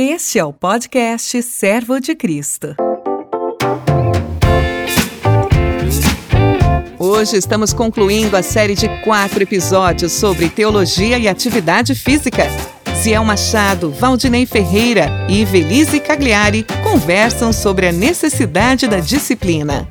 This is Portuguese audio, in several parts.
Este é o podcast Servo de Cristo. Hoje estamos concluindo a série de quatro episódios sobre teologia e atividade física. Ziel Machado, Valdinei Ferreira e Velise Cagliari conversam sobre a necessidade da disciplina.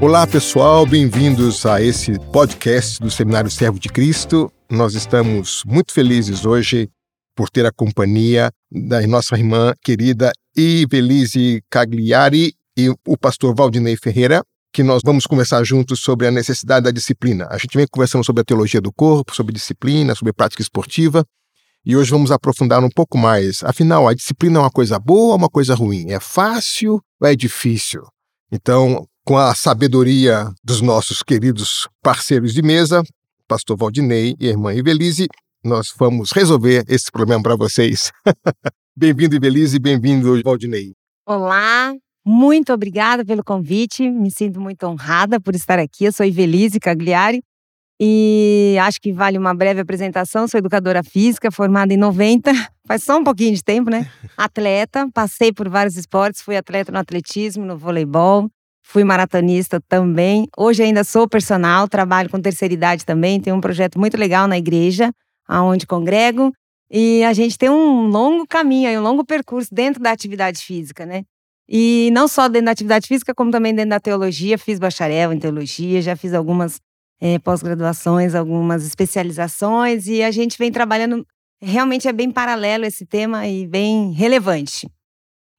Olá pessoal, bem-vindos a esse podcast do Seminário Servo de Cristo. Nós estamos muito felizes hoje por ter a companhia da nossa irmã querida Ivelise Cagliari e o pastor Valdinei Ferreira, que nós vamos conversar juntos sobre a necessidade da disciplina. A gente vem conversando sobre a teologia do corpo, sobre disciplina, sobre prática esportiva, e hoje vamos aprofundar um pouco mais. Afinal, a disciplina é uma coisa boa ou uma coisa ruim? É fácil ou é difícil? Então, com a sabedoria dos nossos queridos parceiros de mesa, pastor Valdinei e a irmã Ivelise, nós vamos resolver esse problema para vocês. bem-vindo, Ivelise, bem-vindo, Valdinei. Olá, muito obrigada pelo convite, me sinto muito honrada por estar aqui. Eu sou Ivelise Cagliari e acho que vale uma breve apresentação. Sou educadora física, formada em 90, faz só um pouquinho de tempo, né? Atleta, passei por vários esportes, fui atleta no atletismo, no voleibol, Fui maratonista também. Hoje ainda sou personal, trabalho com terceira idade também. Tenho um projeto muito legal na igreja, aonde congrego. E a gente tem um longo caminho, um longo percurso dentro da atividade física, né? E não só dentro da atividade física, como também dentro da teologia. Fiz bacharel em teologia, já fiz algumas é, pós-graduações, algumas especializações. E a gente vem trabalhando. Realmente é bem paralelo esse tema e bem relevante.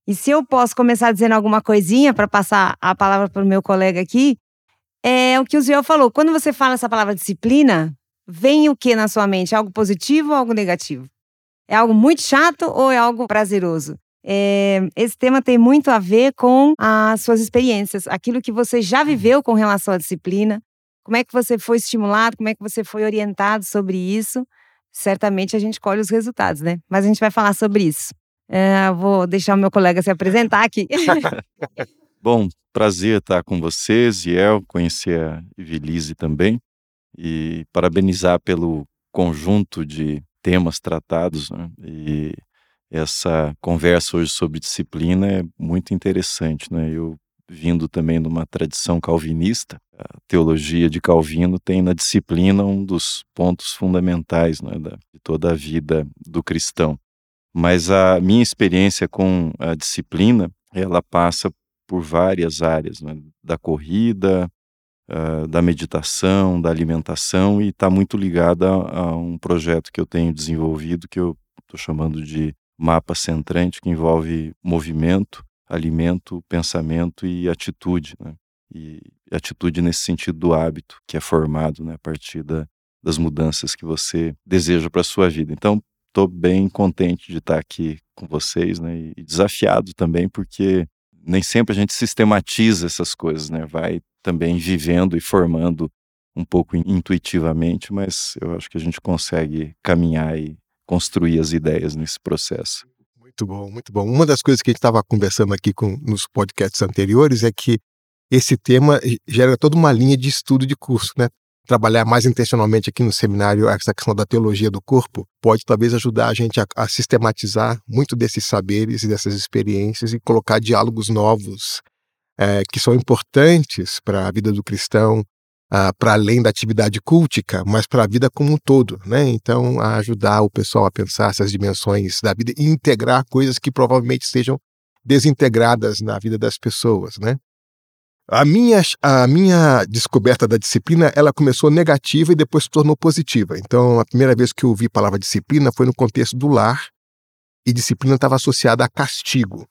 E se eu posso começar dizendo alguma coisinha para passar a palavra para o meu colega aqui, é o que o Zé falou. Quando você fala essa palavra disciplina, vem o que na sua mente? Algo positivo ou algo negativo? É algo muito chato ou é algo prazeroso? É, esse tema tem muito a ver com as suas experiências, aquilo que você já viveu com relação à disciplina, como é que você foi estimulado, como é que você foi orientado sobre isso. Certamente a gente colhe os resultados, né? Mas a gente vai falar sobre isso. É, vou deixar o meu colega se apresentar aqui. Bom, prazer estar com vocês, Ziel, conhecer a Ivelise também e parabenizar pelo conjunto de temas tratados. Né? E essa conversa hoje sobre disciplina é muito interessante. Né? Eu, vindo também de uma tradição calvinista, a teologia de Calvino tem na disciplina um dos pontos fundamentais né, de toda a vida do cristão. Mas a minha experiência com a disciplina, ela passa por várias áreas, né? da corrida, uh, da meditação, da alimentação, e está muito ligada a, um projeto que eu tenho desenvolvido, que eu estou chamando de mapa centrante, que envolve movimento, alimento, pensamento e atitude. Né? E atitude nesse sentido do hábito, que é formado né, a partir da, das mudanças que você deseja para a sua vida. Então, estou bem contente de estar aqui com vocês, né? E desafiado também, porque nem sempre a gente sistematiza essas coisas, né? Vai também vivendo e formando um pouco intuitivamente, mas eu acho que a gente consegue caminhar e construir as ideias nesse processo. Muito bom, muito bom. Uma das coisas que a gente estava conversando aqui com, nos podcasts anteriores é que esse tema gera toda uma linha de estudo de curso, né? Trabalhar mais intencionalmente aqui no seminário essa questão da teologia do corpo pode talvez ajudar a gente a, a sistematizar muito desses saberes e dessas experiências e colocar diálogos novos é, que são importantes para a vida do cristão, Uh, para além da atividade cultica, mas para a vida como um todo, né? Então, ajudar o pessoal a pensar essas dimensões da vida e integrar coisas que provavelmente estejam desintegradas na vida das pessoas, né? A minha, a minha descoberta da disciplina, ela começou negativa e depois se tornou positiva. Então, a primeira vez que eu ouvi a palavra disciplina foi no contexto do lar, e disciplina estava associada a castigo.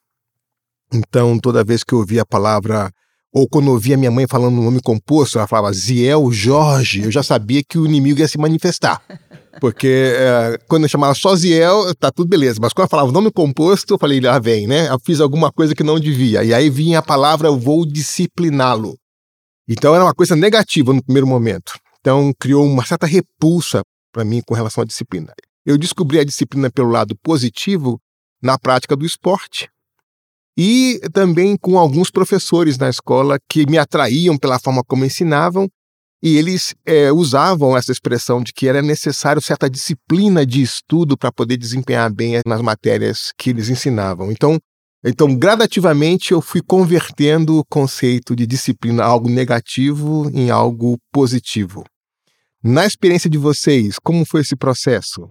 Então, toda vez que eu ouvia a palavra, ou quando eu ouvia minha mãe falando o nome composto, ela falava Ziel Jorge, eu já sabia que o inimigo ia se manifestar. Porque é, quando eu chamava só Ziel, tá tudo beleza. Mas quando eu falava nome composto, eu falei, lá ah, vem, né? Eu fiz alguma coisa que não devia. E aí vinha a palavra, eu vou discipliná-lo. Então era uma coisa negativa no primeiro momento. Então criou uma certa repulsa para mim com relação à disciplina. Eu descobri a disciplina pelo lado positivo na prática do esporte. E também com alguns professores na escola que me atraíam pela forma como ensinavam E eles é, usavam essa expressão de que era necessário certa disciplina de estudo para poder desempenhar bem nas matérias que eles ensinavam. Então, então, gradativamente, eu fui convertendo o conceito de disciplina, algo negativo, em algo positivo. Na experiência de vocês, como foi esse processo?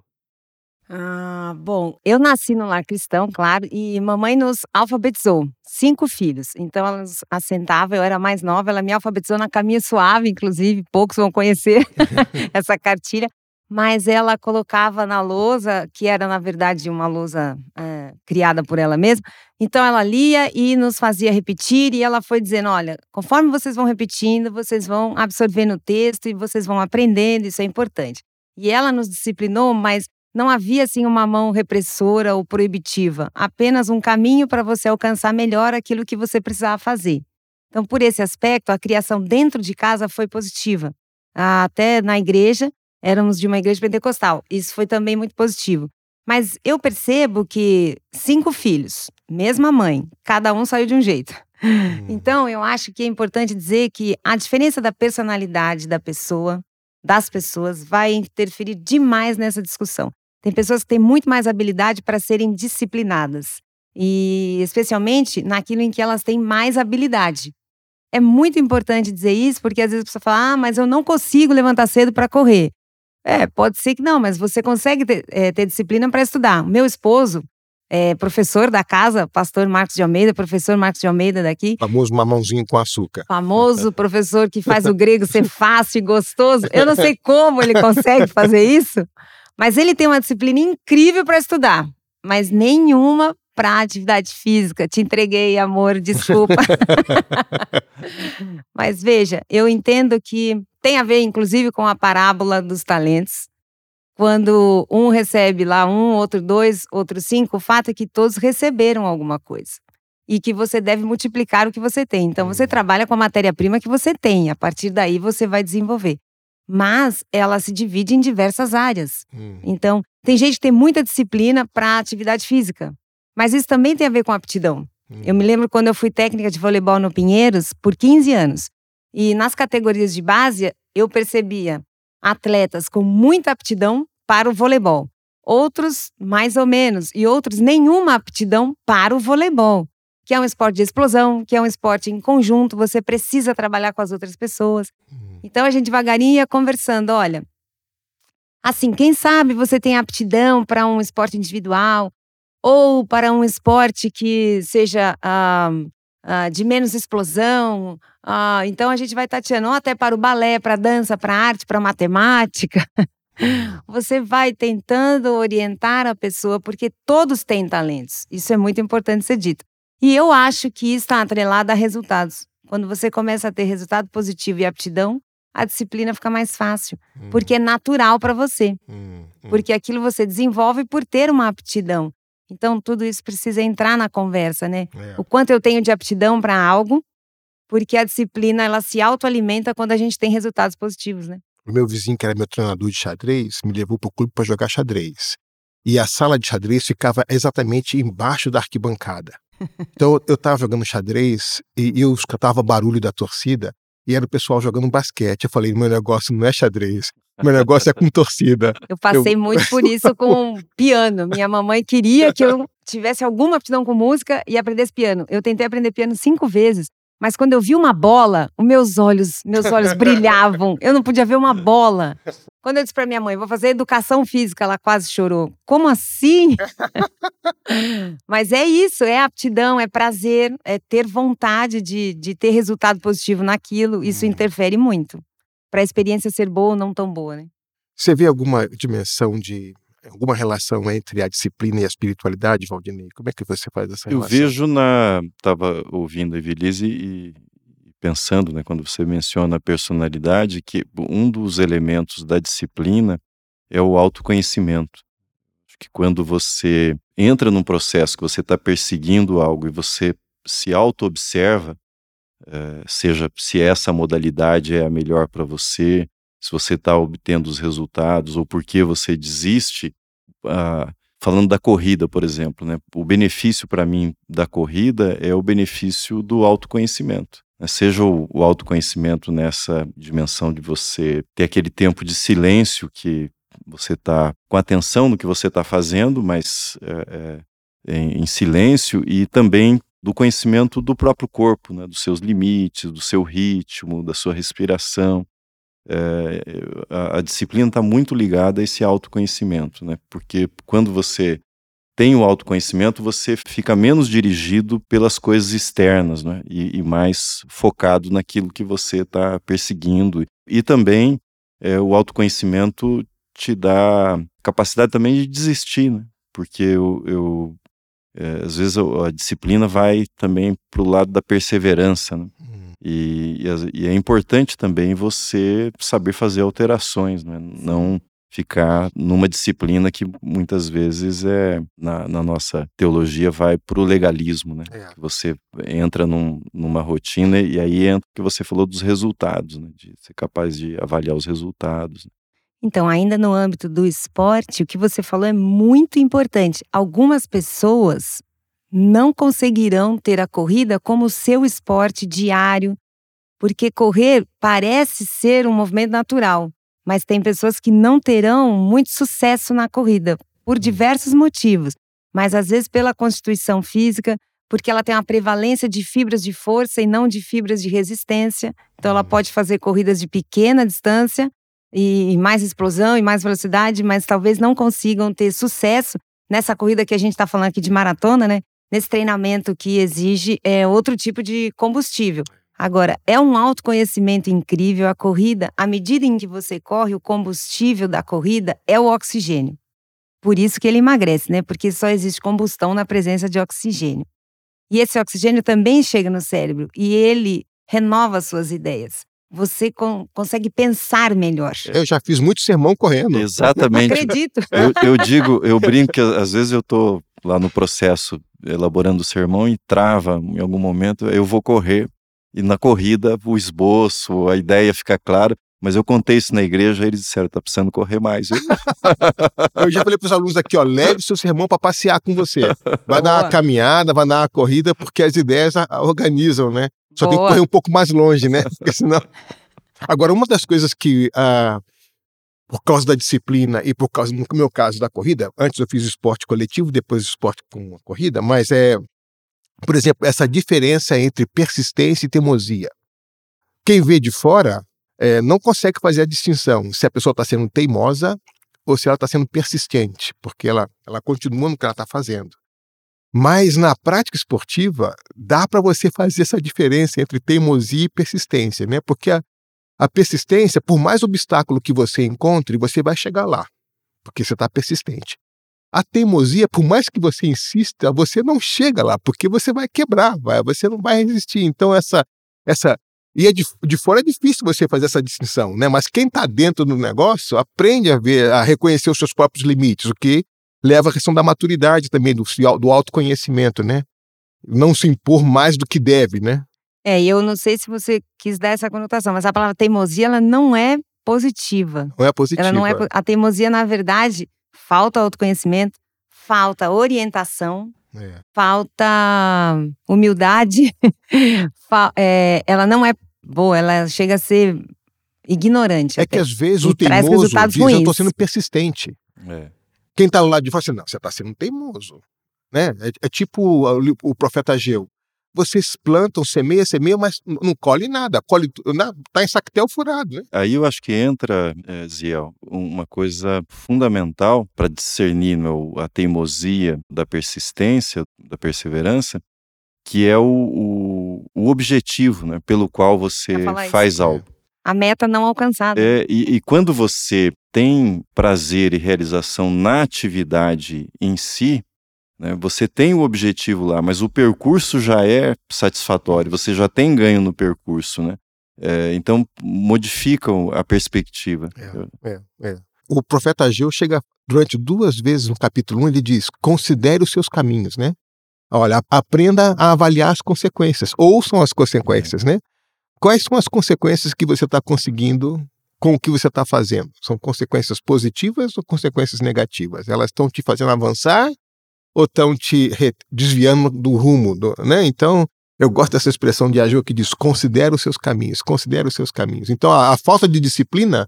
Ah, bom, eu nasci no lar cristão, claro, e mamãe nos alfabetizou, cinco filhos. Então ela nos assentava, eu era mais nova, ela me alfabetizou na caminha suave, inclusive, poucos vão conhecer essa cartilha. Mas ela colocava na lousa, que era na verdade uma lousa é, criada por ela mesma. Então ela lia e nos fazia repetir, e ela foi dizendo: olha, conforme vocês vão repetindo, vocês vão absorvendo o texto e vocês vão aprendendo, isso é importante. E ela nos disciplinou, mas não havia assim uma mão repressora ou proibitiva, apenas um caminho para você alcançar melhor aquilo que você precisava fazer. Então, por esse aspecto, a criação dentro de casa foi positiva. Até na igreja, éramos de uma igreja pentecostal. Isso foi também muito positivo. Mas eu percebo que cinco filhos, mesma mãe, cada um saiu de um jeito. Hum. Então, eu acho que é importante dizer que a diferença da personalidade da pessoa, das pessoas, vai interferir demais nessa discussão. Tem pessoas que têm muito mais habilidade para serem disciplinadas. E especialmente naquilo em que elas têm mais habilidade. É muito importante dizer isso, porque às vezes a pessoa fala: ah, mas eu não consigo levantar cedo para correr. É, pode ser que não, mas você consegue ter, é, ter disciplina para estudar. Meu esposo, é, professor da casa, pastor Marcos de Almeida, professor Marcos de Almeida daqui. Famoso mamãozinho com açúcar. Famoso professor que faz o grego ser fácil e gostoso. Eu não sei como ele consegue fazer isso, mas ele tem uma disciplina incrível para estudar, mas nenhuma para atividade física. Te entreguei, amor, desculpa. mas veja, eu entendo que tem a ver, inclusive, com a parábola dos talentos. Quando um recebe lá um, outro dois, outro cinco, o fato é que todos receberam alguma coisa. E que você deve multiplicar o que você tem. Então, você uhum. trabalha com a matéria-prima que você tem. A partir daí, você vai desenvolver mas ela se divide em diversas áreas. Hum. Então, tem gente que tem muita disciplina para atividade física, mas isso também tem a ver com aptidão. Hum. Eu me lembro quando eu fui técnica de voleibol no Pinheiros por 15 anos. E nas categorias de base, eu percebia atletas com muita aptidão para o voleibol, outros mais ou menos, e outros nenhuma aptidão para o voleibol, que é um esporte de explosão, que é um esporte em conjunto, você precisa trabalhar com as outras pessoas. Então a gente devagarinho ia conversando, olha, assim, quem sabe você tem aptidão para um esporte individual ou para um esporte que seja ah, ah, de menos explosão. Ah, então a gente vai tateando ou até para o balé, para dança, para arte, para matemática. Você vai tentando orientar a pessoa, porque todos têm talentos. Isso é muito importante ser dito. E eu acho que está atrelado a resultados. Quando você começa a ter resultado positivo e aptidão, a disciplina fica mais fácil, hum. porque é natural para você. Hum, hum. Porque aquilo você desenvolve por ter uma aptidão. Então tudo isso precisa entrar na conversa, né? É. O quanto eu tenho de aptidão para algo, porque a disciplina ela se autoalimenta quando a gente tem resultados positivos, né? O meu vizinho, que era meu treinador de xadrez, me levou para o clube para jogar xadrez. E a sala de xadrez ficava exatamente embaixo da arquibancada. Então eu estava jogando xadrez e eu escutava barulho da torcida e era o pessoal jogando basquete. Eu falei, meu negócio não é xadrez, meu negócio é com torcida. Eu passei eu... muito por isso com piano. Minha mamãe queria que eu tivesse alguma aptidão com música e aprendesse piano. Eu tentei aprender piano cinco vezes. Mas quando eu vi uma bola, os meus olhos, meus olhos brilhavam. Eu não podia ver uma bola. Quando eu disse para minha mãe, vou fazer educação física, ela quase chorou. Como assim? Mas é isso, é aptidão, é prazer, é ter vontade de, de ter resultado positivo naquilo. Isso uhum. interfere muito. Para a experiência ser boa ou não tão boa, né? Você vê alguma dimensão de alguma relação entre a disciplina e a espiritualidade, Valdinei? Como é que você faz essa relação? Eu vejo na. Estava ouvindo a Evelise e pensando, né, quando você menciona a personalidade, que um dos elementos da disciplina é o autoconhecimento. Que quando você entra num processo que você está perseguindo algo e você se auto-observa, é, seja se essa modalidade é a melhor para você, se você está obtendo os resultados ou por que você desiste. Ah, falando da corrida, por exemplo, né? o benefício para mim da corrida é o benefício do autoconhecimento. Né? seja o, autoconhecimento nessa dimensão de você ter aquele tempo de silêncio que você está com atenção no que você está fazendo, mas é, é, em, em, silêncio, e também do conhecimento do próprio corpo, né? dos seus limites, do seu ritmo, da sua respiração. É, a, a, disciplina está muito ligada a esse autoconhecimento, né? porque quando você tem o autoconhecimento, você fica menos dirigido pelas coisas externas né? e, e mais focado naquilo que você está perseguindo. E também é, o autoconhecimento te dá capacidade também de desistir, né? porque eu, eu é, às vezes a disciplina vai também para o lado da perseverança. Né? Hum. E, e, e, é importante também você saber fazer alterações, né? não ficar numa disciplina que muitas vezes é na, na nossa teologia vai para o legalismo, né? É. Você entra num, numa rotina e aí entra o que você falou dos resultados, né? De ser capaz de avaliar os resultados. Né? Então, ainda no âmbito do esporte, o que você falou é muito importante. Algumas pessoas não conseguirão ter a corrida como seu esporte diário, porque correr parece ser um movimento natural, mas tem pessoas que não terão muito sucesso na corrida por hum. diversos motivos, mas às vezes pela constituição física, porque ela tem uma prevalência de fibras de força e não de fibras de resistência. Então ela pode fazer corridas de pequena distância e mais explosão e mais velocidade, mas talvez não consigam ter sucesso nessa corrida que a gente está falando aqui de maratona, né? Nesse treinamento que exige é, outro tipo de combustível. Agora, é um autoconhecimento incrível a corrida. À medida em que você corre, o combustível da corrida é o oxigênio. Por isso que ele emagrece, né? Porque só existe combustão na presença de oxigênio. E esse oxigênio também chega no cérebro e ele renova suas ideias você con consegue pensar melhor. Eu já fiz muito sermão correndo. Exatamente. Acredito. Eu, eu, digo, eu brinco que às vezes eu tô lá no processo elaborando o sermão e trava em algum momento, eu vou correr e na corrida o esboço, a ideia fica clara. Mas eu contei isso na igreja, e eles disseram, tá precisando correr mais. eu já falei para os alunos aqui, ó, leve seu sermão para passear com você. Vai Boa. dar uma caminhada, vai dar uma corrida, porque as ideias organizam, né? Só Boa. tem que correr um pouco mais longe, né? Porque senão... Agora, uma das coisas que, ah, por causa da disciplina e por causa, no meu caso, da corrida, antes eu fiz esporte coletivo, depois esporte com a corrida, mas é, por exemplo, essa diferença entre persistência e teimosia. Quem vê de fora é, não consegue fazer a distinção se a pessoa está sendo teimosa ou se ela está sendo persistente, porque ela, ela continua no que ela está fazendo. Mas na prática esportiva, dá para você fazer essa diferença entre teimosia e persistência, né? Porque a, a persistência, por mais obstáculo que você encontre, você vai chegar lá, porque você está persistente. A teimosia, por mais que você insista, você não chega lá, porque você vai quebrar, vai, você não vai resistir. Então, essa, essa e é de, de fora é difícil você fazer essa distinção, né? Mas quem está dentro do negócio aprende a ver, a reconhecer os seus próprios limites, o que leva à questão da maturidade também, do, do autoconhecimento, né? Não se impor mais do que deve, né? É, eu não sei se você quis dar essa conotação, mas a palavra teimosia, ela não é positiva. Não é positiva. Ela não é, a teimosia, na verdade, falta autoconhecimento, falta orientação, é. falta humildade, é, ela não é boa, ela chega a ser ignorante. É até. que às vezes o teimoso diz, ruins. eu estou sendo persistente. É. Quem está do lado de fora, assim, não, você está sendo teimoso. Né? É, é tipo o, o, profeta Ageu. Vocês plantam, semeiam, semeiam, mas não colhe nada. Colhe, tá em sactel furado. Né? Aí eu acho que entra, é, Ziel, uma coisa fundamental para discernir meu, a teimosia da persistência, da perseverança, que é o, o, o objetivo né, pelo qual você faz isso. algo. A meta não alcançada. É, e, e quando você tem prazer e realização na atividade em si, né, você tem o objetivo lá, mas o percurso já é satisfatório, você já tem ganho no percurso, né? É, então modificam a perspectiva. É, é, é. O profeta Ageu chega durante duas vezes no capítulo 1, ele diz: considere os seus caminhos, né? Olha, aprenda a avaliar as consequências, ouçam as consequências, né? Quais são as consequências que você está conseguindo com o que você está fazendo? São consequências positivas ou consequências negativas? Elas estão te fazendo avançar ou estão te desviando do rumo? Do, né? Então, Eu gosto dessa expressão de Aju que diz: considere os seus caminhos, considere os seus caminhos. Então, a, a falta de disciplina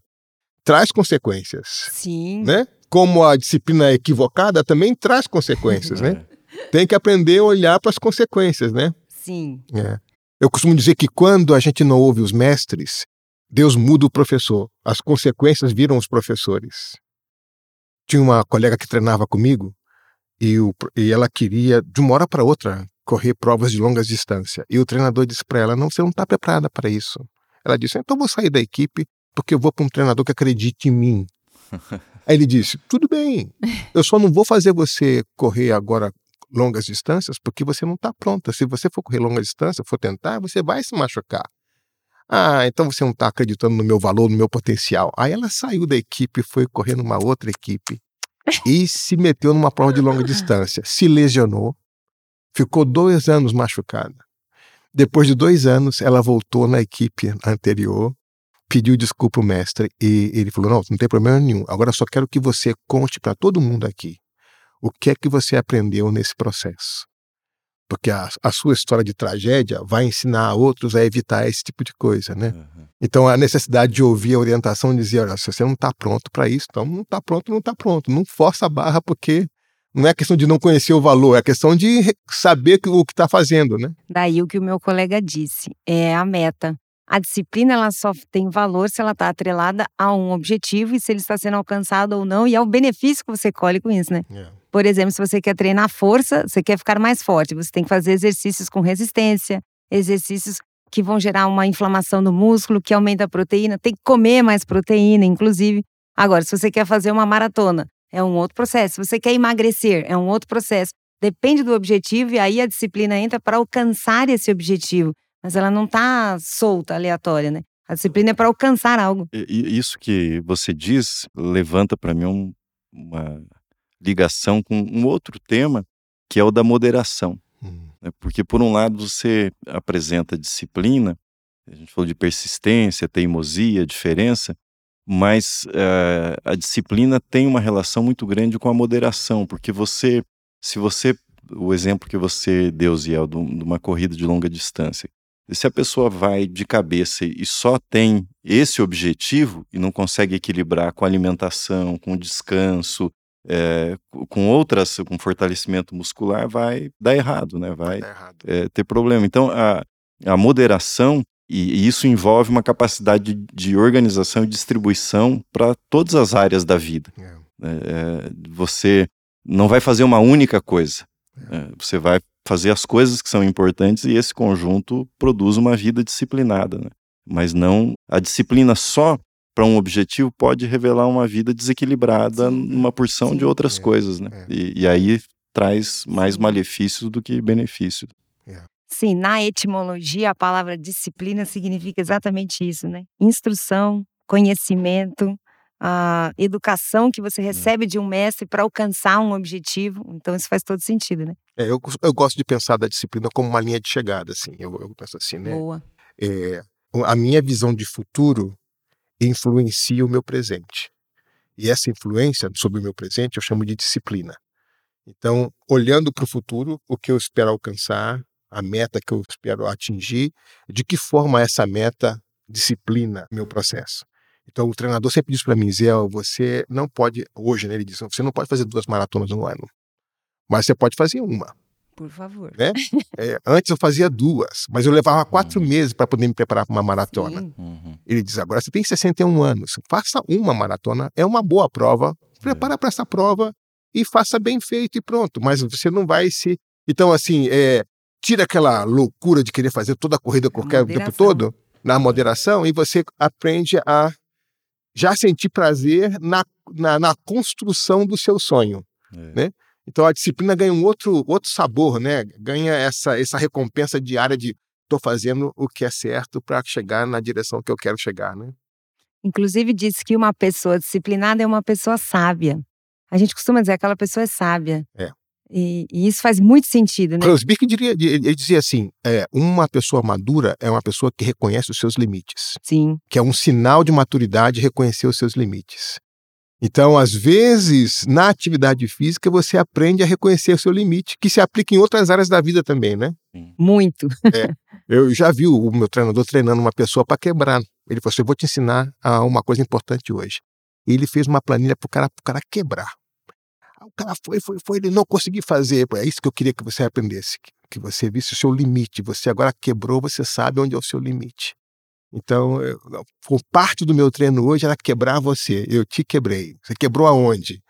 traz consequências. Sim. Né? Como a disciplina equivocada também traz consequências, né? Tem que aprender a olhar para as consequências, né? Sim. É. Eu costumo dizer que quando a gente não ouve os mestres, Deus muda o professor. As consequências viram os professores. Tinha uma colega que treinava comigo e, o, e ela queria, de uma hora para outra, correr provas de longas distâncias. E o treinador disse para ela: Não, você não está preparada para isso. Ela disse: Então vou sair da equipe porque eu vou para um treinador que acredite em mim. Aí ele disse: Tudo bem, eu só não vou fazer você correr agora longas distâncias porque você não está pronta. Se você for correr longa distância, for tentar, você vai se machucar. Ah, então você não está acreditando no meu valor, no meu potencial. Aí ela saiu da equipe, foi correr numa outra equipe e se meteu numa prova de longa distância. Se lesionou, ficou dois anos machucada. Depois de dois anos, ela voltou na equipe anterior, pediu desculpa ao mestre e ele falou: Não, não tem problema nenhum. Agora só quero que você conte para todo mundo aqui o que é que você aprendeu nesse processo. Porque a, a, sua história de tragédia vai ensinar outros a evitar esse tipo de coisa, né? Uhum. Então a necessidade de ouvir a orientação e dizer: olha, se você não está pronto para isso, então não está pronto, não está pronto. Não força a barra porque não é questão de não conhecer o valor, é questão de saber o que está fazendo, né? Daí o que o meu colega disse, é a meta. A disciplina ela só tem valor se ela está atrelada a um objetivo e se ele está sendo alcançado ou não, e ao benefício que você colhe com isso, né? Yeah. Por exemplo, se você quer treinar força, você quer ficar mais forte, você tem que fazer exercícios com resistência, exercícios que vão gerar uma inflamação no músculo, que aumenta a proteína, tem que comer mais proteína, inclusive. Agora, se você quer fazer uma maratona, é um outro processo. Se você quer emagrecer, é um outro processo. Depende do objetivo e aí a disciplina entra para alcançar esse objetivo. Mas ela não está solta, aleatória, né? A disciplina é para alcançar algo. Isso que você diz levanta para mim um, uma ligação com um outro tema, que é o da moderação. Hum. Né? Porque, por um lado, você apresenta disciplina, a gente falou de persistência, teimosia, diferença, mas uh, a disciplina tem uma relação muito grande com a moderação, porque você, se você, o exemplo que você deu, Ziel, de uma corrida de longa distância, se a pessoa vai de cabeça e só tem esse objetivo e não consegue equilibrar com alimentação, com descanso, é, com outras, com fortalecimento muscular, vai dar errado, né? Vai errado. É, ter problema. Então, a, a moderação e, isso envolve uma capacidade de, de organização e distribuição para todas as áreas da vida. É. Né, é, você não vai fazer uma única coisa. É. é. você vai fazer as coisas que são importantes e esse conjunto produz uma vida disciplinada. Né? Mas não a disciplina só para um objetivo pode revelar uma vida desequilibrada Sim. numa porção Sim. de outras é. coisas, né? É. E, e, aí traz mais malefícios do que benefícios. Sim, na etimologia, a palavra disciplina significa exatamente isso, né? Instrução, conhecimento, a educação que você hum. recebe de um mestre para alcançar um objetivo. Então, isso faz todo sentido, né? É, eu, eu gosto de pensar da disciplina como uma linha de chegada, assim. Eu, eu penso assim, né? Boa. É, a minha visão de futuro influencia o meu presente. E essa influência sobre o meu presente eu chamo de disciplina. Então, olhando para o futuro, o que eu espero alcançar, a meta que eu espero atingir, de que forma essa meta disciplina meu processo. Então o treinador sempre diz para mim, Zé, você não pode, hoje né, ele diz, você não pode fazer duas maratonas no ano, mas você pode fazer uma. Por favor. Né? É, antes eu fazia duas, mas eu levava quatro uhum. meses para poder me preparar para uma maratona. Uhum. Ele diz, agora você tem 61 anos, faça uma maratona, é uma boa prova, prepara é. para essa prova e faça bem feito e pronto, mas você não vai se... Então, assim, é, tira aquela loucura de querer fazer toda a corrida qualquer tempo todo, na moderação, e você aprende a já sentir prazer na, na, na construção do seu sonho, é. né? Então a disciplina ganha um outro, outro sabor, né? Ganha essa, essa recompensa diária de estou fazendo o que é certo para chegar na direção que eu quero chegar, né? Inclusive diz que uma pessoa disciplinada é uma pessoa sábia. A gente costuma dizer que aquela pessoa é sábia. É. E, e, isso faz muito sentido, né? Rosbirk diria, ele dizia assim: é, uma pessoa madura é uma pessoa que reconhece os seus limites. Sim. Que é um sinal de maturidade reconhecer os seus limites. Então, às vezes, na atividade física, você aprende a reconhecer o seu limite, que se aplica em outras áreas da vida também, né? Muito. É. Eu já vi o meu treinador treinando uma pessoa para quebrar. Ele falou assim: Eu vou te ensinar uma coisa importante hoje. E ele fez uma planilha para o cara, cara quebrar. O cara foi, foi, foi, ele não conseguiu fazer. É isso que eu queria que você aprendesse, que você visse o seu limite. Você agora quebrou, você sabe onde é o seu limite. Então, eu, parte do meu treino hoje era quebrar você. Eu te quebrei. Você quebrou aonde?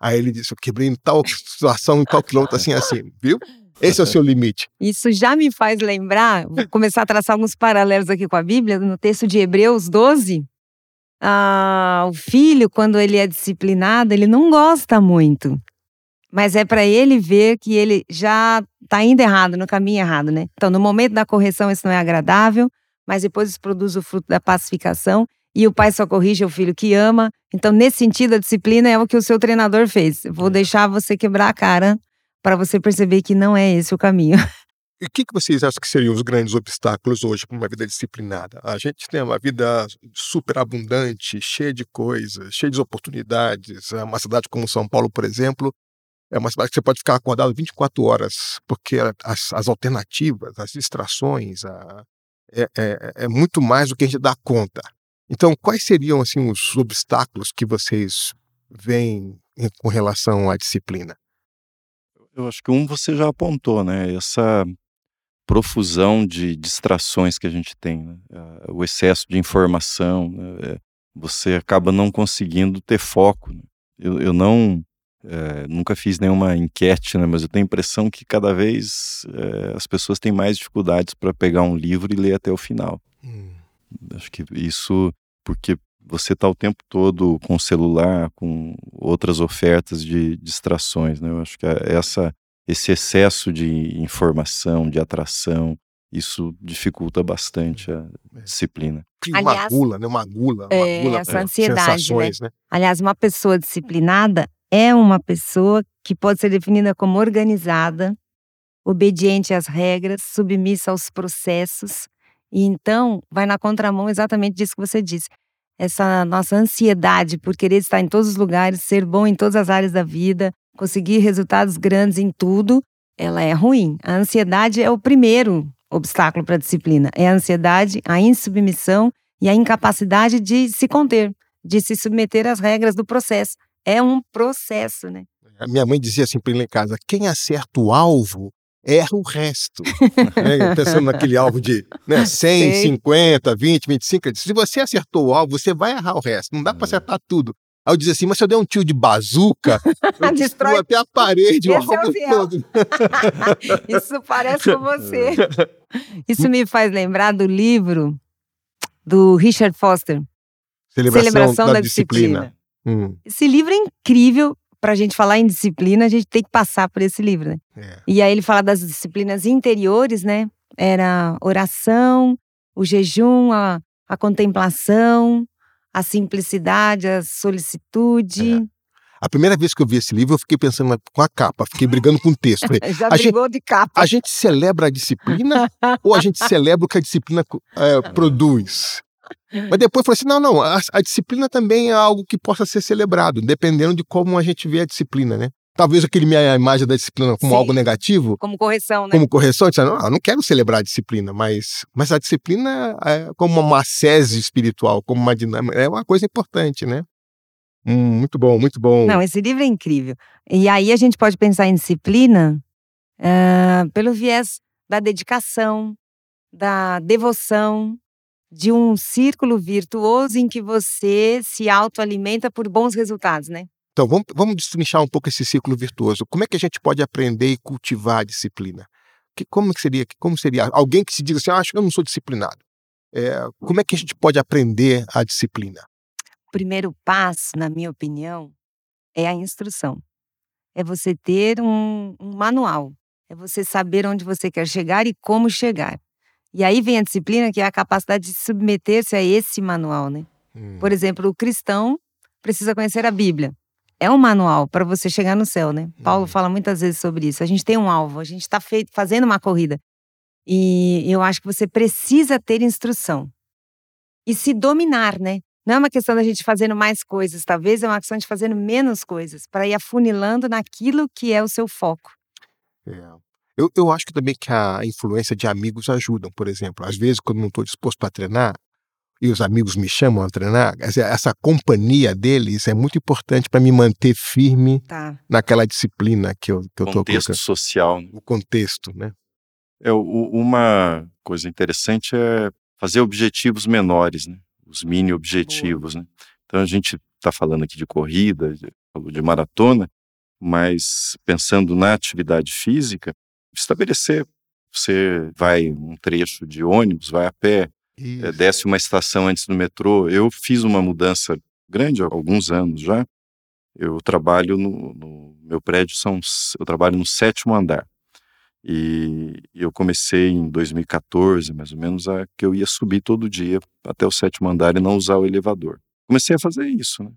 Aí ele disse: Eu quebrei em tal situação, em tal quilômetro, assim, assim, viu? Esse é o seu limite. Isso já me faz lembrar, vou começar a traçar alguns paralelos aqui com a Bíblia, no texto de Hebreus 12. Ah, o filho, quando ele é disciplinado, ele não gosta muito. Mas é para ele ver que ele já está indo errado, no caminho errado, né? Então, no momento da correção, isso não é agradável mas depois produz o fruto da pacificação e o pai só corrige o filho que ama. Então, nesse sentido, a disciplina é o que o seu treinador fez. vou é. deixar você quebrar a cara para você perceber que não é esse o caminho. E o que, que vocês acham que seriam os grandes obstáculos hoje para uma vida disciplinada? A gente tem uma vida super abundante, cheia de coisas, cheia de oportunidades. Uma cidade como São Paulo, por exemplo, é uma cidade que você pode ficar acordado 24 horas, porque as, as alternativas, as distrações, a, é, é, é muito mais do que a gente dá conta. Então, quais seriam assim os obstáculos que vocês veem com relação à disciplina? Eu acho que um você já apontou, né? Essa profusão de distrações que a gente tem, né? o excesso de informação, né? É, você acaba não conseguindo ter foco. Né? Eu, eu não é, nunca fiz nenhuma enquete, né, mas eu tenho a impressão que cada vez é, as pessoas têm mais dificuldades para pegar um livro e ler até o final. Hum. Acho que isso porque você está o tempo todo com o celular, com outras ofertas de distrações. Né? Eu acho que essa, esse excesso de informação, de atração, isso dificulta bastante a é. disciplina. Uma Aliás, gula, né? Uma gula, uma é, gula essa ansiedade, né? né? Aliás, uma pessoa disciplinada, é uma pessoa que pode ser definida como organizada, obediente às regras, submissa aos processos, e então vai na contramão exatamente disso que você disse. Essa nossa ansiedade por querer estar em todos os lugares, ser bom em todas as áreas da vida, conseguir resultados grandes em tudo, ela é ruim. A ansiedade é o primeiro obstáculo para a disciplina. É a ansiedade, a insubmissão e a incapacidade de se conter, de se submeter às regras do processo. É um processo, né? A minha mãe dizia assim para ele em casa: quem acerta o alvo erra o resto. né? Pensando naquele alvo de né, 100, Sim. 50, 20, 25. Disse, se você acertou o alvo, você vai errar o resto. Não dá para acertar tudo. Aí eu dizia assim, mas se eu der um tiro de bazuca, eu destruo até a parede, o alvo é todo. Isso parece com você. Isso me faz lembrar do livro do Richard Foster. Celebração, Celebração da, da, disciplina. disciplina. Hum. Esse livro é incrível. Para a gente falar em disciplina, a gente tem que passar por esse livro, né? É. E aí ele fala das disciplinas interiores, né? Era oração, o jejum, a, a contemplação, a simplicidade, a solicitude. É. A primeira vez que eu vi esse livro, eu fiquei pensando com a capa, fiquei brigando com o texto. Já brigou gente, de capa. A gente celebra a disciplina ou a gente celebra o que a disciplina é, produz? Mas depois falou assim: não, não, a, a, disciplina também é algo que possa ser celebrado, dependendo de como a gente vê a disciplina, né? Talvez aquele minha imagem da disciplina como Sim. algo negativo. Como correção, né? Como correção, disse, não, eu não quero celebrar a disciplina, mas, mas a disciplina é como uma sese espiritual, como uma dinâmica, é uma coisa importante, né? Hum, muito bom, muito bom. Não, esse livro é incrível. E aí a gente pode pensar em disciplina uh, pelo viés da dedicação, da devoção, de um círculo virtuoso em que você se autoalimenta por bons resultados, né? Então, vamos, vamos destrinchar um pouco esse círculo virtuoso. Como é que a gente pode aprender e cultivar a disciplina? Que, como seria? Como seria? Alguém que se diz assim, ah, acho que eu não sou disciplinado. É, como é que a gente pode aprender a disciplina? O primeiro passo, na minha opinião, é a instrução. É você ter um, um manual. É você saber onde você quer chegar e como chegar. E aí vem a disciplina, que é a capacidade de submeter-se a esse manual, né? Hum. Por exemplo, o cristão precisa conhecer a Bíblia. É um manual para você chegar no céu, né? Hum. Paulo fala muitas vezes sobre isso. A gente tem um alvo, a gente está fazendo uma corrida. E eu acho que você precisa ter instrução. E se dominar, né? Não é uma questão da gente fazendo mais coisas, talvez é uma questão de fazendo menos coisas, para ir afunilando naquilo que é o seu foco. É. Eu, eu acho que também que a influência de amigos ajudam, por exemplo. Às vezes, quando não estou disposto a treinar, e os amigos me chamam a treinar, essa, companhia deles é muito importante para me manter firme Tá. naquela disciplina que eu estou Contexto colocando. social. né? O contexto, né? É, o- uma coisa interessante é fazer objetivos menores, né? Os mini objetivos, né? Então a gente está falando aqui de corrida, de, de maratona, mas pensando na atividade física, estabelecer, você vai um trecho de ônibus, vai a pé, Isso. desce uma estação antes do metrô. Eu fiz uma mudança grande há alguns anos já. Eu trabalho no, no meu prédio são eu trabalho no sétimo andar e eu comecei em 2014 mais ou menos a que eu ia subir todo dia até o sétimo andar e não usar o elevador. Comecei a fazer isso, né?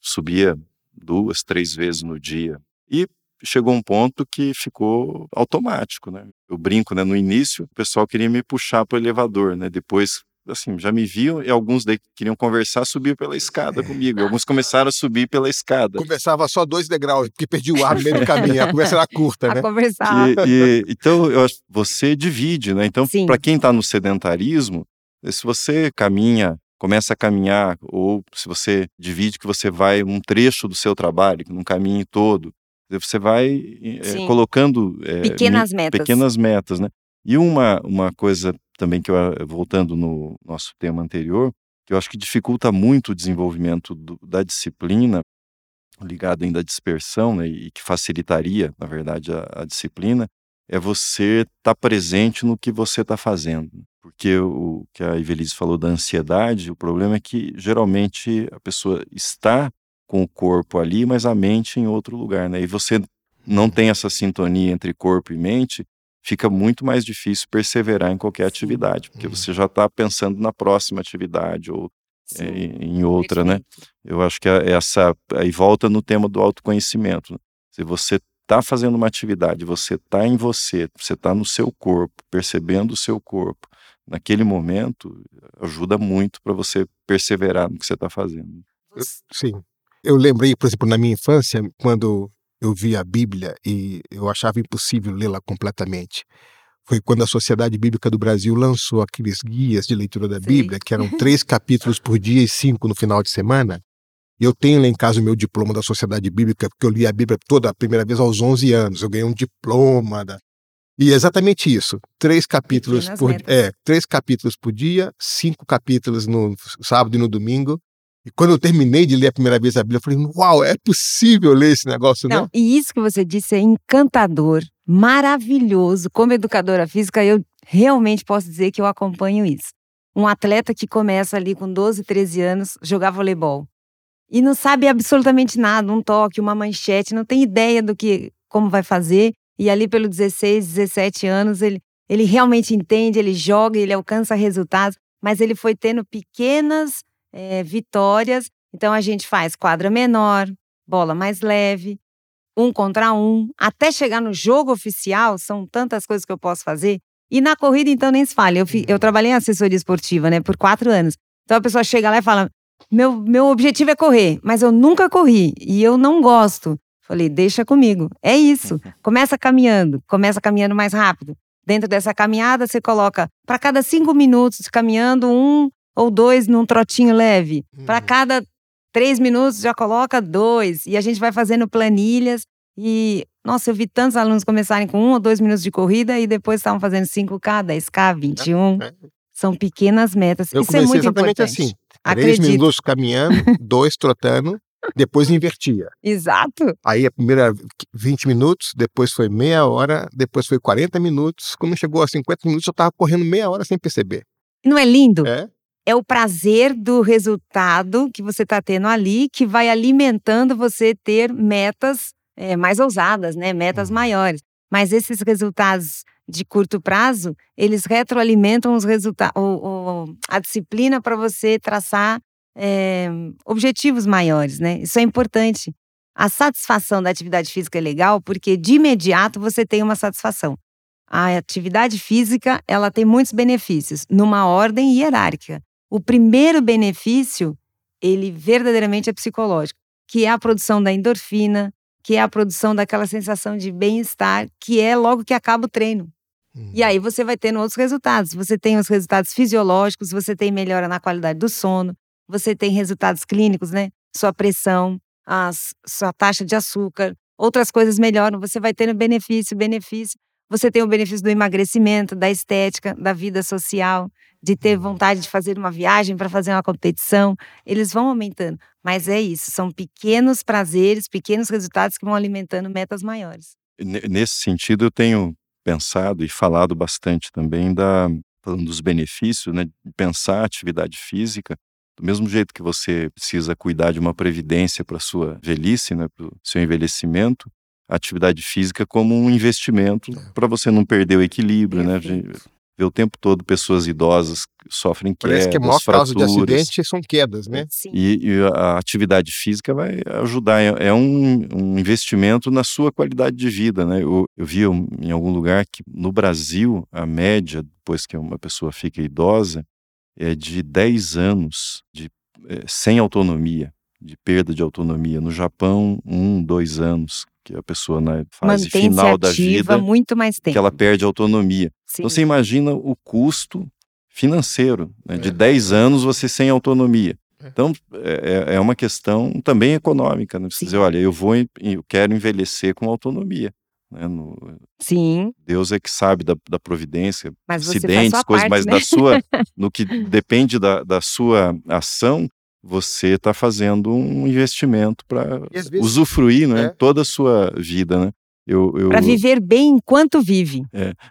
Subia duas, três vezes no dia e chegou um ponto que ficou automático, né? Eu brinco, né? No início, o pessoal queria me puxar para o elevador, né? Depois, assim, já me viam e alguns daí que queriam conversar subiam pela escada comigo. E alguns começaram a subir pela escada. Conversava só dois degraus, porque perdi o ar no meio do caminho. A conversa era curta, A né? conversar. E- e- então, eu acho que você divide, né? Então, para quem está no sedentarismo, se você caminha, começa a caminhar, ou se você divide que você vai um trecho do seu trabalho, que não caminhe todo, você vai Sim. colocando eh, Pequenas metas. pequenas metas, né? E uma, uma coisa também que eu, eh, voltando no nosso tema anterior, que eu acho que dificulta muito o desenvolvimento do- da disciplina, ligado ainda à dispersão, né, e que facilitaria, na verdade, a, a disciplina, é você estar presente no que você está fazendo. Porque o que a Ivelise falou da ansiedade, o problema é que geralmente a pessoa está com o corpo ali, mas a mente em outro lugar, né? E você não tem essa sintonia entre corpo e mente, fica muito mais difícil perseverar em qualquer atividade, porque Uhum. você já está pensando na próxima atividade ou é, em outra, né? Eu acho que a- essa aí volta no tema do autoconhecimento. né? Se você está fazendo uma atividade, você está em você, você está no seu corpo, percebendo o seu corpo, naquele momento ajuda muito para você perseverar no que você está fazendo. Eu- sim. Eu lembrei, por exemplo, na minha infância, quando eu vi a Bíblia e eu achava impossível lê-la completamente. Foi quando a Sociedade Bíblica do Brasil lançou aqueles guias de leitura da Sim. Bíblia, que eram três capítulos por dia e cinco no final de semana. E eu tenho lá em casa o meu diploma da Sociedade Bíblica, porque eu li a Bíblia toda a primeira vez aos 11 anos. Eu ganhei um diploma. Da... E é exatamente isso. Três capítulos por é, três capítulos por dia, cinco capítulos no sábado e no domingo. E quando eu terminei de ler a primeira vez a Bíblia, eu falei, uau, é possível ler esse negócio, Não, né? e isso que você disse é encantador, maravilhoso. Como educadora física, eu realmente posso dizer que eu acompanho isso. Um atleta que começa ali com 12, 13 anos jogar voleibol e não sabe absolutamente nada, um toque, uma manchete, não tem ideia do que como vai fazer. E ali pelo 16, 17 anos, ele, ele realmente entende, ele joga, ele alcança resultados, mas ele foi tendo pequenas eh, vitórias. Então a gente faz quadra menor, bola mais leve, um contra um, até chegar no jogo oficial, são tantas coisas que eu posso fazer. E na corrida, então, nem se fala. Eu, eu trabalhei em assessoria esportiva, né, por quatro anos. Então a pessoa chega lá e fala: meu, meu objetivo é correr, mas eu nunca corri e eu não gosto. Falei, deixa comigo. É isso. Começa caminhando, começa caminhando mais rápido. Dentro dessa caminhada, você coloca para cada cinco minutos caminhando, um ou dois num trotinho leve. Para Uhum. cada três minutos, já coloca dois. E a gente vai fazendo planilhas. E, nossa, eu vi tantos alunos começarem com um ou dois minutos de corrida e depois estavam fazendo 5K, 10K, 21. É. São pequenas metas. Eu Isso é muito exatamente importante. assim. Três Acredito. minutos caminhando, dois trotando, depois invertia. Exato. Aí a primeira 20 minutos, depois foi meia hora, depois foi 40 minutos. Quando chegou a 50 minutos, eu estava correndo meia hora sem perceber. Não é lindo? É? É o prazer do resultado que você está tendo ali, que vai alimentando você ter metas eh, mais ousadas, né? Metas Uhum. maiores. Mas esses resultados de curto prazo, eles retroalimentam os resultados, a disciplina para você traçar eh, objetivos maiores, né? Isso é importante. A satisfação da atividade física é legal porque de imediato você tem uma satisfação. A atividade física, ela tem muitos benefícios, numa ordem hierárquica. O primeiro benefício, ele verdadeiramente é psicológico, que é a produção da endorfina, que é a produção daquela sensação de bem-estar, que é logo que acaba o treino. E aí você vai tendo outros resultados. Você tem os resultados fisiológicos, você tem melhora na qualidade do sono, você tem resultados clínicos, né? Sua pressão, a sua taxa de açúcar, outras coisas melhoram, você vai tendo benefício, benefício. Você tem o benefício do emagrecimento, da estética, da vida social, de ter Uhum. vontade de fazer uma viagem para fazer uma competição. Eles vão aumentando. Mas é isso, são pequenos prazeres, pequenos resultados que vão alimentando metas maiores. Ne- Nesse sentido, eu tenho pensado e falado bastante também da falando dos benefícios, né, de pensar a atividade física do mesmo jeito que você precisa cuidar de uma previdência para sua velhice, né, para o seu envelhecimento, atividade física como um investimento para você não perder o equilíbrio, né? A gente Perfeito. vê o tempo todo pessoas idosas sofrem Parece que a quedas, maior causa de fraturas. acidente são quedas, né? Sim. E, e a atividade física vai ajudar, é, é um, um investimento na sua qualidade de vida, né? Eu, eu vi em algum lugar que no Brasil a média, depois que uma pessoa fica idosa, é de 10 anos de, eh, sem autonomia, de perda de autonomia. No Japão, um, dois anos, que a pessoa na fase Mantém-se final da ativa vida, muito mais tempo. que ela perde a autonomia. Sim. Então você imagina o custo financeiro, né? de É. 10 anos você sem autonomia. É. Então é, é uma questão também econômica, né? Você Sim. dizer, olha, eu vou, eu quero envelhecer com autonomia. né? No- Sim, Deus é que sabe da, da providência, mas acidentes, coisas, parte, mas né? da sua, no que depende da, da sua ação, você está fazendo um investimento para usufruir, né? É. Toda a sua vida, né? Eu, eu, Para viver bem enquanto vive.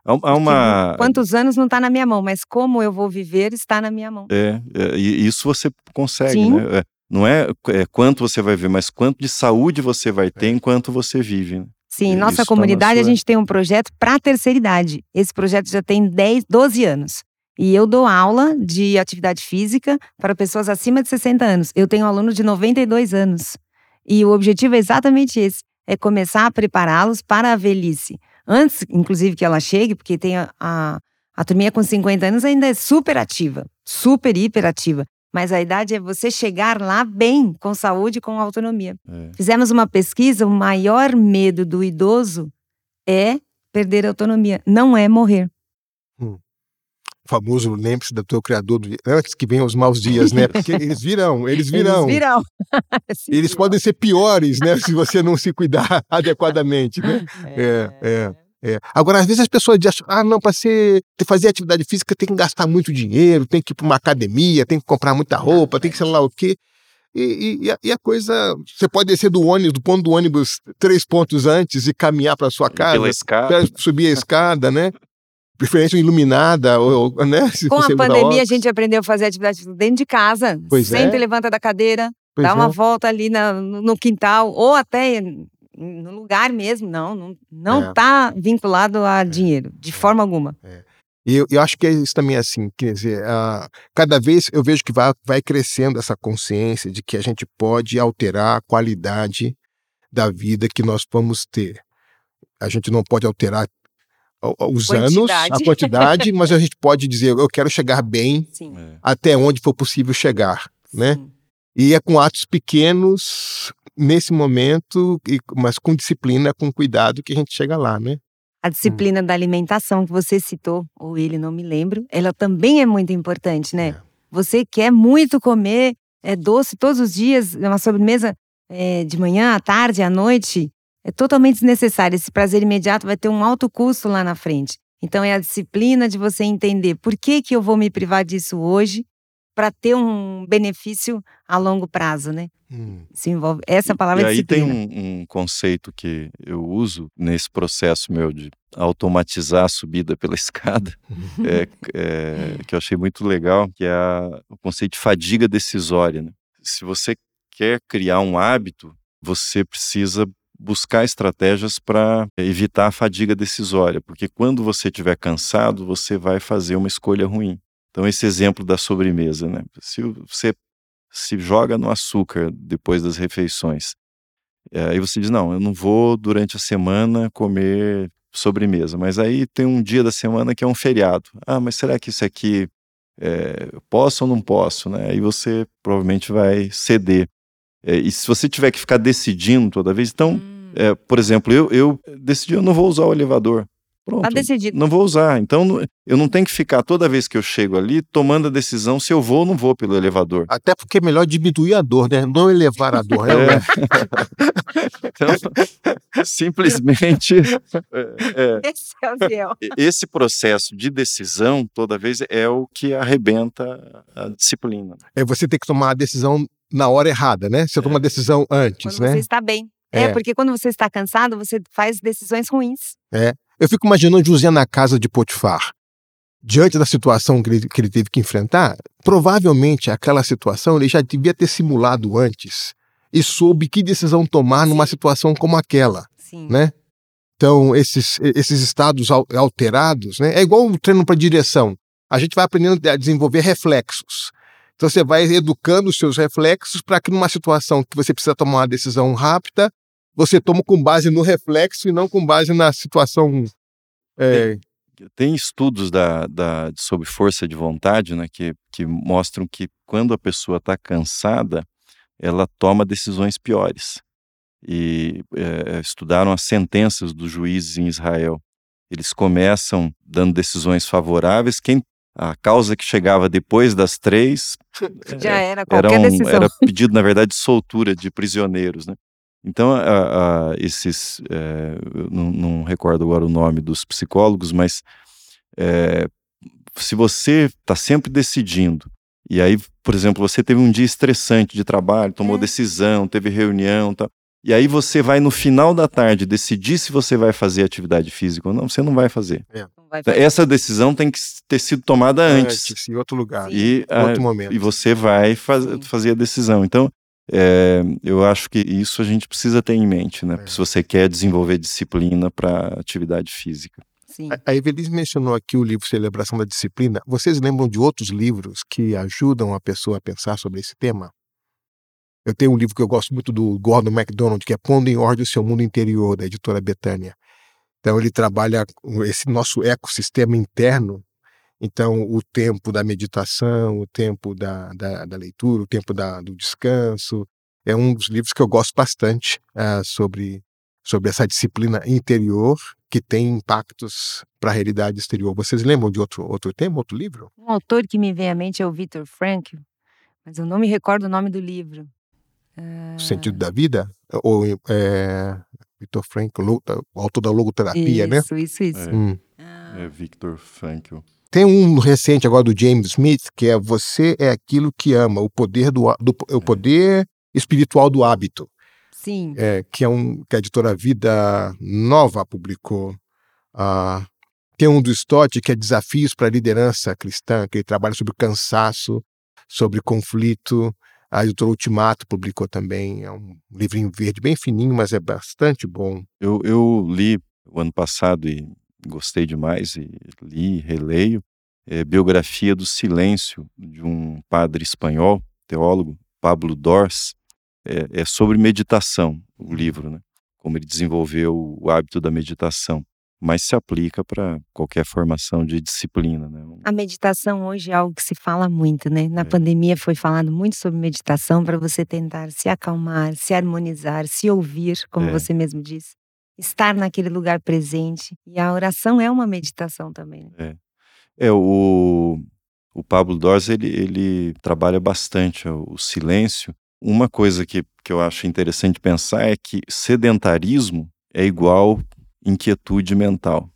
há, há uma, Quantos anos não está na minha mão, mas como eu vou viver está na minha mão. É, é, e isso você consegue, Sim. né? É, não é, é quanto você vai ver, mas quanto de saúde você vai ter enquanto você vive. né? Sim, Isso nossa tá na comunidade a sua- gente tem um projeto para a terceira idade. Esse projeto já tem 10, 12 anos. E eu dou aula de atividade física para pessoas acima de 60 anos. Eu tenho um aluno de 92 anos. E o objetivo é exatamente esse: é começar a prepará-los para a velhice. Antes, inclusive, que ela chegue, porque tem a, a, a turminha com 50 anos ainda é super ativa, super hiper ativa. Mas a idade é você chegar lá bem, com saúde e com autonomia. É. Fizemos uma pesquisa, o maior medo do idoso é perder a autonomia, não é morrer. O famoso lembre-se do teu criador do... antes que venham os maus dias, né? Porque eles virão, eles virão. Eles virão. Sim, Eles virão. podem ser piores, né? Se você não se cuidar adequadamente, né? É, é. É. Agora, às vezes as pessoas dizem, ah, não, para ser, fazer atividade física tem que gastar muito dinheiro, tem que ir para uma academia, tem que comprar muita roupa, tem que sei lá o quê. E, e- a, e a coisa, você pode descer do ônibus, do ponto do ônibus três pontos antes e caminhar para sua casa, Pela escada. pra subir a escada, né? Preferência iluminada, ou, ou, né? Se Com a pandemia, a gente aprendeu a fazer atividade dentro de casa. Pois Senta é. levanta da cadeira, Pois dá uma é. volta ali na- no quintal, ou até no lugar mesmo. Não, não, não É. tá vinculado a dinheiro, de forma alguma. E eu, eu acho que é isso também assim, quer dizer, cada vez eu vejo que vai, vai crescendo essa consciência de que a gente pode alterar a qualidade da vida que nós vamos ter. A gente não pode alterar os anos, a Quantidade. mas a gente pode dizer, eu quero chegar bem Sim. É. até onde for possível chegar, né? sim. E é com atos pequenos nesse momento, e- mas com disciplina, com cuidado que a gente chega lá, né? A disciplina da alimentação que você citou, ou ele, não me lembro, ela também é muito importante, né? É. Você quer muito comer é, doce todos os dias, uma sobremesa é, de manhã, à tarde, à noite, é totalmente desnecessário. Esse prazer imediato vai ter um alto custo lá na frente. Então é a disciplina de você entender por que, que eu vou me privar disso hoje para ter um benefício a longo prazo, né? Hum. Isso envolve essa palavra e é aí tem disciplina. um, um conceito que eu uso nesse processo meu de automatizar a subida pela escada, é, é, que eu achei muito legal, que é a- o conceito de fadiga decisória. né? Se você quer criar um hábito, você precisa buscar estratégias para evitar a fadiga decisória, porque quando você estiver cansado, você vai fazer uma escolha ruim. Então, esse exemplo da sobremesa, né? Se você se joga no açúcar depois das refeições, é, aí você diz: Não, eu não vou durante a semana comer sobremesa, mas aí tem um dia da semana que é um feriado. Ah, mas será que isso aqui é, posso ou não posso, né? Aí você provavelmente vai ceder. É, e se você tiver que ficar decidindo toda vez, então, hum. É, por exemplo, eu, eu decidi, eu não vou usar o elevador. Pronto. Tá decidido. Não vou usar. Então, eu não tenho que ficar toda vez que eu chego ali tomando a decisão se eu vou ou não vou pelo elevador. Até porque é melhor diminuir a dor, né? Não elevar a dor. É. é. então, simplesmente. É, esse é o fiel. Esse processo de decisão, toda vez, é o que arrebenta a disciplina. É você tem que tomar a decisão na hora errada, né? Você toma a decisão antes, quando né? Você está bem. É. é, porque quando você está cansado, você faz decisões ruins. É. Eu fico imaginando José na casa de Potifar. Diante da situação que ele, que ele teve que enfrentar, provavelmente aquela situação ele já devia ter simulado antes e soube que decisão tomar numa situação como aquela, Sim. né? Então, esses, esses estados alterados, né? É igual um treino para direção. A gente vai aprendendo a desenvolver reflexos. Então, você vai educando os seus reflexos para que numa situação que você precisa tomar uma decisão rápida, você toma com base no reflexo e não com base na situação. É... Tem, tem, estudos da, da, sobre força de vontade né, que, que mostram que quando a pessoa está cansada, ela toma decisões piores. E é, estudaram as sentenças dos juízes em Israel. Eles começam dando decisões favoráveis. Quem a causa que chegava depois das três já era qualquer era um, decisão. Era pedido, na verdade, de soltura de prisioneiros, né? Então, a, a, esses, é, não, não, recordo agora o nome dos psicólogos, mas é, se você está sempre decidindo, e aí, por exemplo, você teve um dia estressante de trabalho, tomou é. decisão, teve reunião, tal, e aí você vai no final da tarde decidir se você vai fazer atividade física ou não, você não vai fazer. É. Vai Essa decisão tem que ter sido tomada antes. antes em outro lugar, e, em outro momento. E você vai faz, fazer a decisão. Então, é, eu acho que isso a gente precisa ter em mente, né? É. Se você quer desenvolver disciplina para atividade física. Sim. A Evelise mencionou aqui o livro Celebração da Disciplina. Vocês lembram de outros livros que ajudam a pessoa a pensar sobre esse tema? Eu tenho um livro que eu gosto muito do Gordon MacDonald, que é Pondo em Ordem o Seu Mundo Interior, da editora Betânia. Então, ele trabalha esse nosso ecossistema interno então, o tempo da meditação, o tempo da, da, da leitura, o tempo da, do descanso, é um dos livros que eu gosto bastante uh, sobre, sobre essa disciplina interior que tem impactos para a realidade exterior. Vocês lembram de outro, outro tema, outro livro? Um autor que me vem à mente é o Viktor Frankl, mas eu não me recordo o nome do livro. Uh... O Sentido da Vida? Ou é, Viktor Frankl, o autor da logoterapia, isso, né? Isso, isso, isso. É, hum. é Viktor Frankl. Tem um recente agora do James Smith, que é Você é aquilo que ama, o poder do, do o é. poder espiritual do hábito. Sim. É, que é um que a editora Vida Nova publicou. Ah, tem um do Stott que é Desafios para a Liderança Cristã, que ele trabalha sobre cansaço, sobre conflito. A editora Ultimato publicou também. É um livrinho verde bem fininho, mas é bastante bom. Eu, eu li o ano passado e gostei demais e li, releio, é Biografia do Silêncio, de um padre espanhol, teólogo, Pablo Dors. É, é sobre meditação, o livro, né? Como ele desenvolveu o hábito da meditação mas se aplica para qualquer formação de disciplina. Né? A meditação hoje é algo que se fala muito, né? Na é. pandemia foi falado muito sobre meditação para você tentar se acalmar, se harmonizar, se ouvir, como é. você mesmo disse estar naquele lugar presente. E a oração é uma meditação também. Né? É. é o, o Pablo Dors, ele, ele trabalha bastante o silêncio. Uma coisa que, que eu acho interessante pensar é que sedentarismo é igual inquietude mental.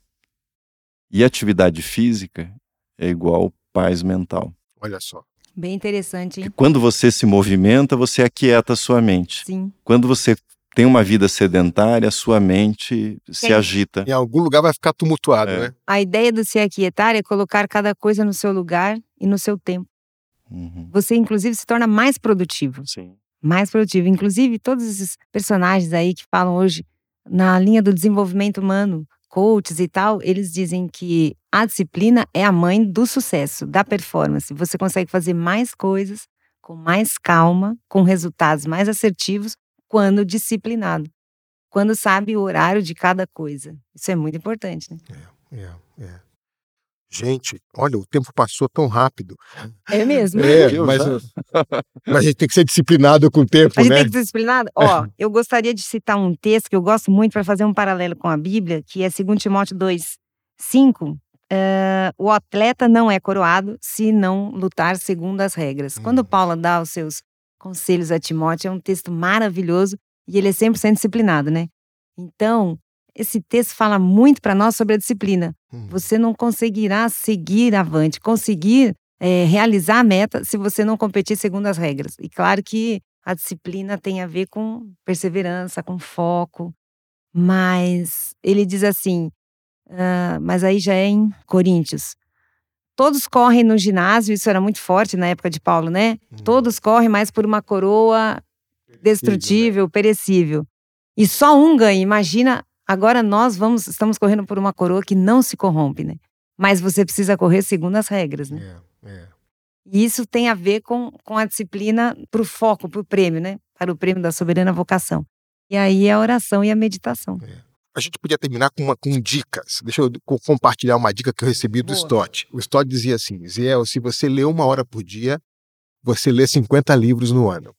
E atividade física é igual paz mental. Olha só. Bem interessante, hein? quando você se movimenta, você aquieta a sua mente. Sim. Quando você tem uma vida sedentária, sua mente se agita. Em algum lugar vai ficar tumultuado, é. né? A ideia do se aquietar é colocar cada coisa no seu lugar e no seu tempo. Uhum. Você, inclusive, se torna mais produtivo. Sim. Mais produtivo. Inclusive, todos esses personagens aí que falam hoje na linha do desenvolvimento humano, coaches e tal, eles dizem que a disciplina é a mãe do sucesso, da performance. Você consegue fazer mais coisas com mais calma, com resultados mais assertivos, quando disciplinado, quando sabe o horário de cada coisa. Isso é muito importante, né? É, é, é. Gente, olha, o tempo passou tão rápido. É mesmo? É, mas, mas a gente tem que ser disciplinado com o tempo, A gente né? tem que ser disciplinado? Ó, eu gostaria de citar um texto que eu gosto muito para fazer um paralelo com a Bíblia, que é 2 Timóteo 2, 5. Eh, o atleta não é coroado se não lutar segundo as regras. Quando Hum. Paulo dá os seus conselhos a Timóteo, é um texto maravilhoso e ele é 100% disciplinado, né? Então, esse texto fala muito para nós sobre a disciplina. Hum. Você não conseguirá seguir avante, conseguir eh, realizar a meta se você não competir segundo as regras. E claro que a disciplina tem a ver com perseverança, com foco, mas ele diz assim, ah, mas aí já é em Coríntios. Todos correm no ginásio, isso era muito forte na época de Paulo, né? Hum. Todos correm mais por uma coroa destrutível, perecível. E só um ganha. Imagina, agora nós vamos, estamos correndo por uma coroa que não se corrompe, né? Mas você precisa correr segundo as regras, né? É, é. E isso tem a ver com, com a disciplina para o foco, para o prêmio, né? Para o prêmio da soberana vocação. E aí é a oração e a meditação. A gente podia terminar com, uma, com dicas. Deixa eu co- compartilhar uma dica que eu recebi do Boa. Stott. O Stott dizia assim: Ziel, se você lê uma hora por dia, você lê 50 livros no ano.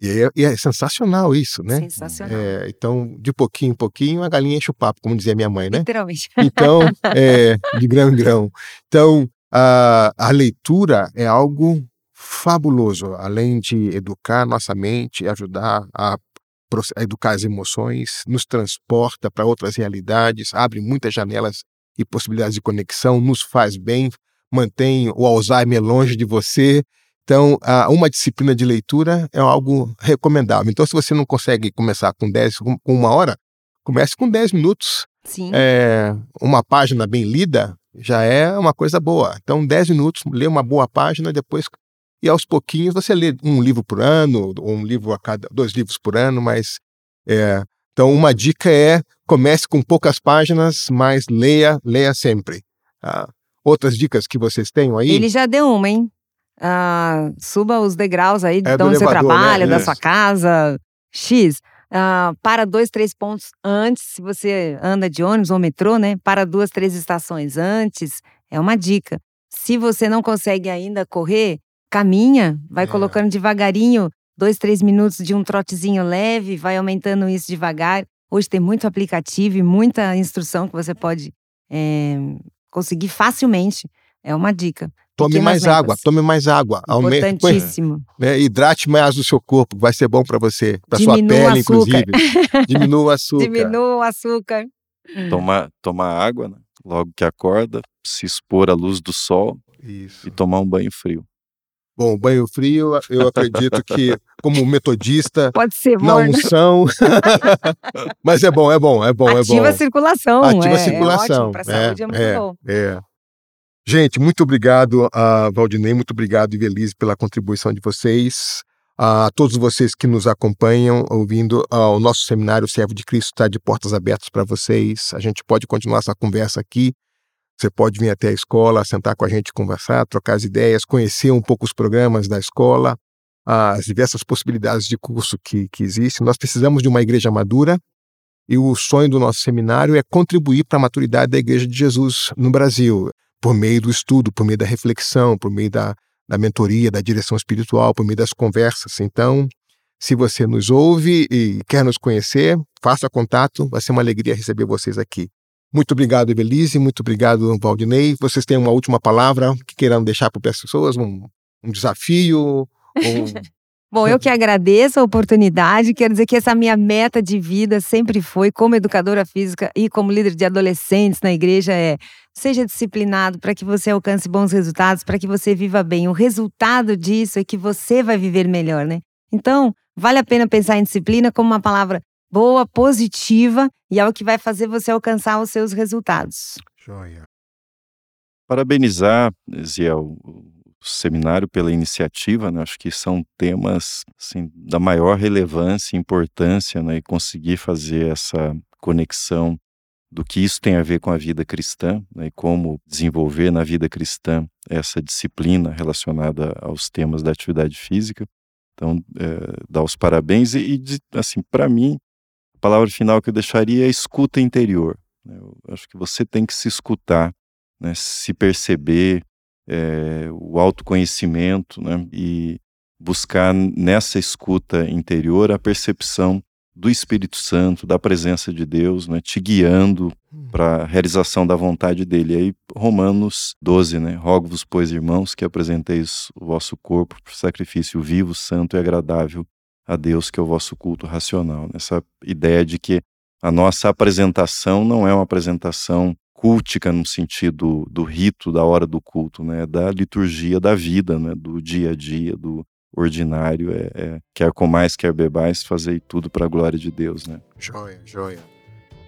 E é, e é sensacional isso, né? Sensacional. É, então, de pouquinho em pouquinho, a galinha enche o papo, como dizia minha mãe, né? Literalmente. Então, é, de grão em grão. Então, a, a leitura é algo fabuloso, além de educar nossa mente, ajudar a, a educar as emoções, nos transporta para outras realidades, abre muitas janelas e possibilidades de conexão, nos faz bem, mantém o Alzheimer longe de você. Então, uma disciplina de leitura é algo recomendável. Então, se você não consegue começar com 10, com com uma hora, comece com 10 minutos Sim. é, uma página bem lida já é uma coisa boa. Então, 10 minutos, lê uma boa página, depois. E aos pouquinhos você lê um livro por ano, ou um livro a cada. dois livros por ano, mas. é, então, uma dica é comece com poucas páginas, mas leia, leia sempre. Ah, outras dicas que vocês tenham aí? Ele já deu uma, hein? Ah, suba os degraus aí de É, onde você elevador, né? trabalha, da Isso. sua casa. X. Ah, para dois, três pontos antes, se você anda de ônibus ou metrô, né? Para duas, três estações antes. É uma dica. Se você não consegue ainda correr, caminha, vai É. colocando devagarinho, dois, três minutos de um trotezinho leve, vai aumentando isso devagar. Hoje tem muito aplicativo e muita instrução que você pode eh, conseguir facilmente. É uma dica. tome mais metas. água, tome mais água. Aumente, põe- Importantíssimo. né, hidrate mais o seu corpo, vai ser bom para você, para sua pele, inclusive. Diminua o açúcar. Diminua o açúcar. Tomar, tomar água, né? logo que acorda, se expor à luz do sol Isso. e tomar um banho frio. Bom, banho frio, eu acredito que, como metodista, Pode ser na morno. unção. Mas é bom, é bom, é bom, é Ativa bom. a circulação. Ativa é, a circulação. É ótimo, pra saúde é, muito bom. é. Gente, muito obrigado a Valdinei, muito obrigado, Ivelise, pela contribuição de vocês. A todos vocês que nos acompanham, ouvindo, ah, o nosso seminário Servo de Cristo está de portas abertas para vocês. A gente pode continuar essa conversa aqui. Você pode vir até a escola, sentar com a gente, conversar, trocar as ideias, conhecer um pouco os programas da escola, as diversas possibilidades de curso que, que existem. Nós precisamos de uma igreja madura e o sonho do nosso seminário é contribuir para a maturidade da Igreja de Jesus no Brasil, por meio do estudo, por meio da reflexão, por meio da, da mentoria, da direção espiritual, por meio das conversas. Então, se você nos ouve e quer nos conhecer, faça contato, vai ser uma alegria receber vocês aqui. Muito obrigado, Evelise, muito obrigado, Valdinei. Vocês têm uma última palavra que queiram deixar para as pessoas? Um, um desafio? Bom, eu que agradeço a oportunidade. Quero dizer que essa minha meta de vida sempre foi, como educadora física e como líder de adolescentes na igreja, é seja disciplinado para que você alcance bons resultados, para que você viva bem. O resultado disso é que você vai viver melhor, né? Então, vale a pena pensar em disciplina como uma palavra boa, positiva e é o que vai fazer você alcançar os seus resultados. Joia. Parabenizar, Ziel, o seminário pela iniciativa, né? acho que são temas assim, da maior relevância e importância, né? e conseguir fazer essa conexão do que isso tem a ver com a vida cristã né? e como desenvolver na vida cristã essa disciplina relacionada aos temas da atividade física. Então, é, dar os parabéns e, e assim, para mim, palavra final que eu deixaria é escuta interior. né? Eu acho que você tem que se escutar né, se perceber, é, o autoconhecimento né, e buscar nessa escuta interior a percepção do Espírito Santo, da presença de Deus, né, te guiando hum. para a realização da vontade dele. E aí, Romanos 12, né? Rogo-vos, pois, irmãos, que apresenteis o vosso corpo por sacrifício vivo, santo e agradável a Deus, que é o vosso culto racional. Essa ideia de que a nossa apresentação não é uma apresentação cultica no sentido do rito da hora do culto, né? Da liturgia da vida, né? Do dia a dia, do ordinário, é, é quer comais, quer bebais, fazer tudo para a glória de Deus, né? Joia, joia.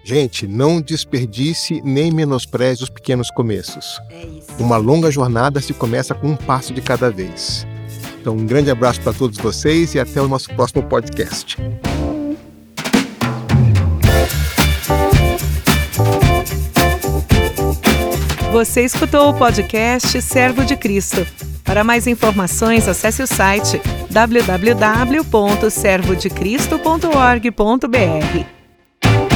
Gente, não desperdice nem menospreze os pequenos começos. É isso. Uma longa jornada se começa com um passo de cada vez. Então, um grande abraço para todos vocês e até o nosso próximo podcast. Você escutou o podcast Servo de Cristo. Para mais informações, acesse o site www.servodecristo.org.br.